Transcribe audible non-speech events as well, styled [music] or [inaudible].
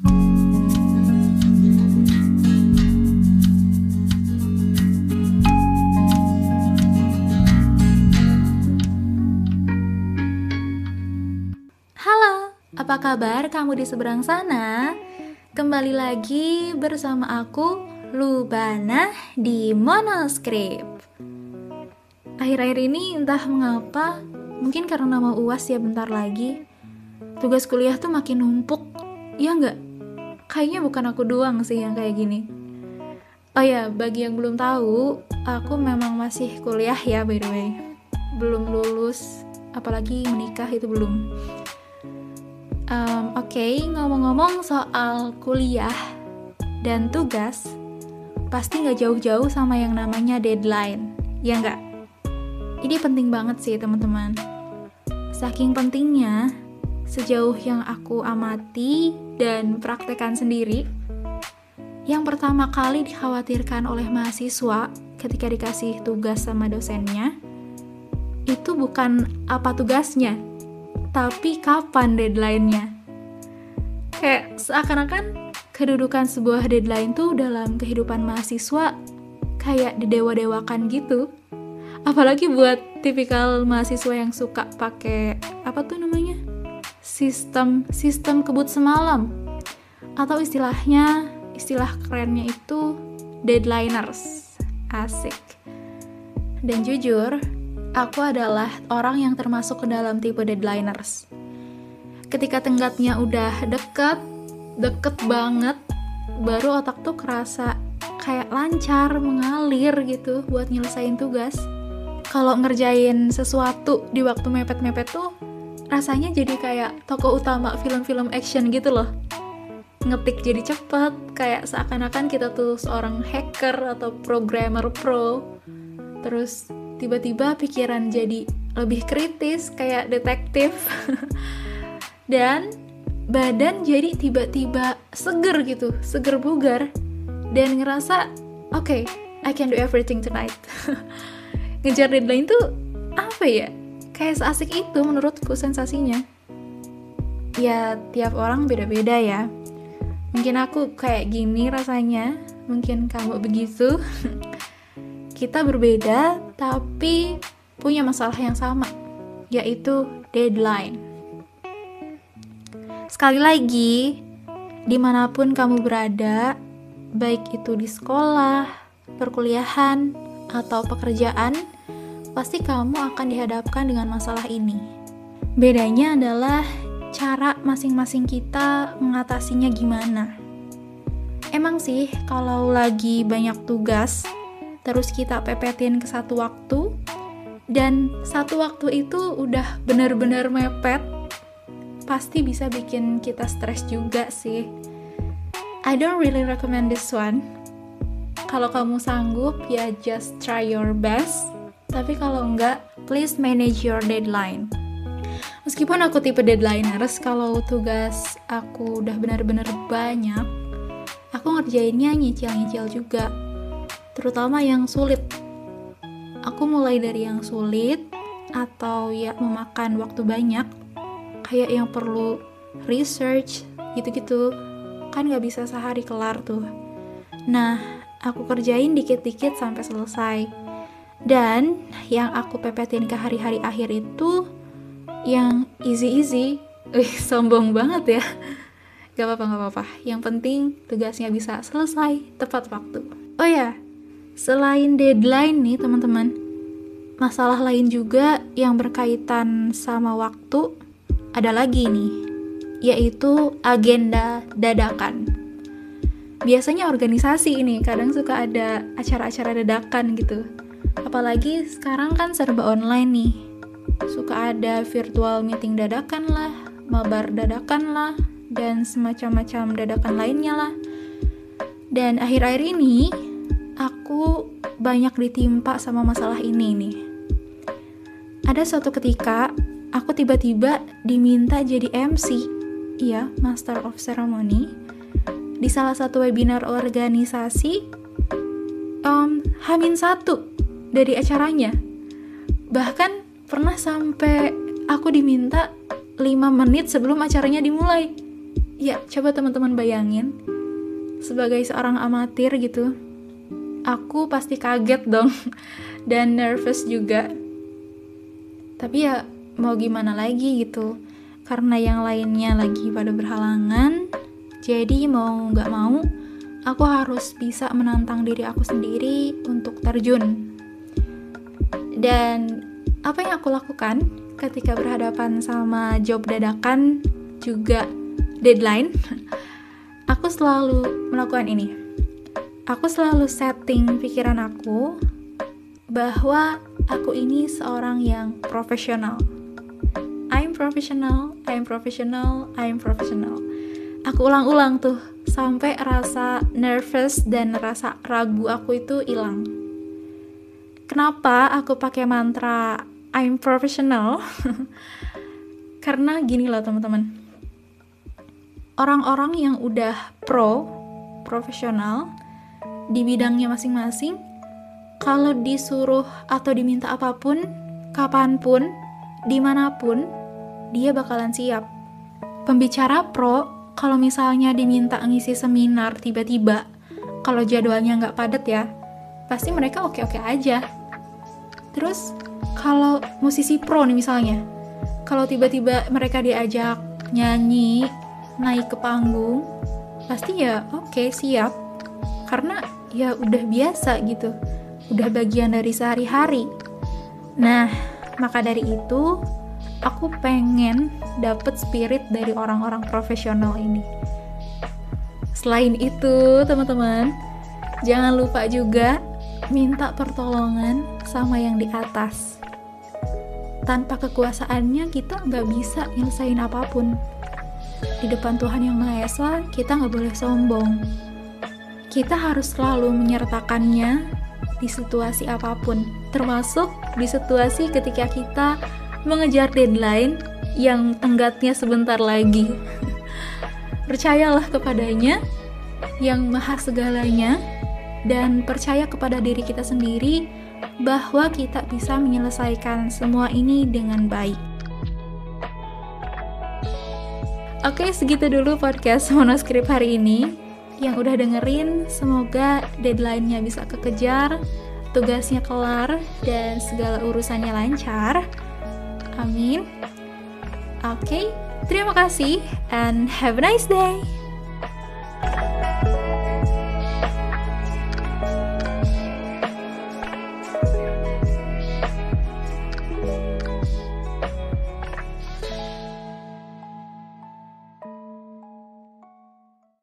Halo, apa kabar kamu di seberang sana? Kembali lagi bersama aku, Lubana, di Monoscript. Akhir-akhir ini entah mengapa, mungkin karena mau uas ya bentar lagi, tugas kuliah tuh makin numpuk, ya nggak? Kayaknya bukan aku doang sih yang kayak gini. Oh ya, bagi yang belum tahu, aku memang masih kuliah ya by the way. Belum lulus, apalagi menikah itu belum. Um, Oke, okay, ngomong-ngomong soal kuliah dan tugas, pasti nggak jauh-jauh sama yang namanya deadline, ya nggak? Ini penting banget sih teman-teman. Saking pentingnya, sejauh yang aku amati dan praktekan sendiri, yang pertama kali dikhawatirkan oleh mahasiswa ketika dikasih tugas sama dosennya, itu bukan apa tugasnya, tapi kapan deadline-nya. Kayak seakan-akan kedudukan sebuah deadline tuh dalam kehidupan mahasiswa kayak didewa-dewakan gitu. Apalagi buat tipikal mahasiswa yang suka pakai apa tuh namanya? Sistem sistem kebut semalam. Atau istilahnya istilah kerennya itu deadliners. Asik. Dan jujur, aku adalah orang yang termasuk ke dalam tipe deadliners. Ketika tenggatnya udah deket, deket banget, baru otak tuh kerasa kayak lancar, mengalir gitu buat nyelesain tugas. Kalau ngerjain sesuatu di waktu mepet-mepet tuh, rasanya jadi kayak tokoh utama film-film action gitu loh. Ngetik jadi cepet, kayak seakan-akan kita tuh seorang hacker atau programmer pro. Terus tiba-tiba pikiran jadi lebih kritis kayak detektif [laughs] dan badan jadi tiba-tiba seger gitu seger bugar dan ngerasa oke okay, I can do everything tonight [laughs] ngejar deadline tuh apa ya kayak seasik itu menurutku sensasinya. Ya tiap orang beda-beda ya. Mungkin aku kayak gini rasanya. Mungkin kamu begitu. [laughs] Kita berbeda tapi punya masalah yang sama, yaitu deadline. Sekali lagi, di mana pun kamu berada, baik itu di sekolah, perkuliahan, atau pekerjaan, pasti kamu akan dihadapkan dengan masalah ini. Bedanya adalah cara masing-masing kita mengatasinya gimana. Emang sih, kalau lagi banyak tugas, terus kita pepetin ke satu waktu dan satu waktu itu udah benar-benar mepet pasti bisa bikin kita stres juga sih I don't really recommend this one kalau kamu sanggup ya just try your best tapi kalau enggak please manage your deadline meskipun aku tipe deadlineers kalau tugas aku udah benar-benar banyak aku ngerjainnya nyicil-nyicil juga terutama yang sulit. Aku mulai dari yang sulit atau ya memakan waktu banyak, kayak yang perlu research gitu-gitu, kan gak bisa sehari kelar tuh. Nah, aku kerjain dikit-dikit sampai selesai. Dan yang aku pepetin ke hari-hari akhir itu yang easy-easy. Wih, [laughs] sombong banget ya. Gak apa-apa, gak apa-apa. Yang penting tugasnya bisa selesai tepat waktu. Oh ya, Selain deadline nih teman-teman, masalah lain juga yang berkaitan sama waktu ada lagi nih, yaitu agenda dadakan. Biasanya organisasi ini kadang suka ada acara-acara dadakan gitu. Apalagi sekarang kan serba online nih. Suka ada virtual meeting dadakan lah, mabar dadakan lah, dan semacam-macam dadakan lainnya lah. Dan akhir-akhir ini aku banyak ditimpa sama masalah ini nih. Ada suatu ketika, aku tiba-tiba diminta jadi MC, iya, Master of Ceremony, di salah satu webinar organisasi um, Hamin satu dari acaranya. Bahkan pernah sampai aku diminta 5 menit sebelum acaranya dimulai. ya coba teman-teman bayangin sebagai seorang amatir gitu aku pasti kaget dong [laughs] dan nervous juga tapi ya mau gimana lagi gitu karena yang lainnya lagi pada berhalangan jadi mau nggak mau aku harus bisa menantang diri aku sendiri untuk terjun dan apa yang aku lakukan ketika berhadapan sama job dadakan juga deadline, [laughs] aku selalu melakukan ini. Aku selalu setting pikiran aku bahwa aku ini seorang yang profesional. I'm professional, I'm professional, I'm professional. Aku ulang-ulang tuh sampai rasa nervous dan rasa ragu aku itu hilang. Kenapa aku pakai mantra I'm professional? [laughs] Karena gini loh teman-teman. Orang-orang yang udah pro profesional di bidangnya masing-masing kalau disuruh atau diminta apa pun kapan pun di mana pun dia bakalan siap. Pembicara pro kalau misalnya diminta ngisi seminar tiba-tiba kalau jadwalnya nggak padat ya pasti mereka oke-oke aja terus kalau musisi pro nih misalnya kalau tiba-tiba mereka diajak nyanyi naik ke panggung pasti ya oke okay, siap. Karena ya udah biasa gitu udah bagian dari sehari-hari. Nah maka dari itu aku pengen dapet spirit dari orang-orang profesional ini. Selain itu teman-teman jangan lupa juga minta pertolongan sama yang di atas tanpa kekuasaannya kita nggak bisa nyelesain apa pun. Di depan Tuhan Yang Maha Esa, kita nggak boleh sombong. Kita harus selalu menyertakannya di situasi apa pun, termasuk di situasi ketika kita mengejar deadline yang tenggatnya sebentar lagi. [laughs] Percayalah kepadanya yang maha segalanya dan percaya kepada diri kita sendiri bahwa kita bisa menyelesaikan semua ini dengan baik. Oke, segitu dulu podcast monoskrip hari ini. Yang udah dengerin, semoga deadline-nya bisa kekejar, tugasnya kelar, dan segala urusannya lancar. Amin. Oke, terima kasih and have a nice day.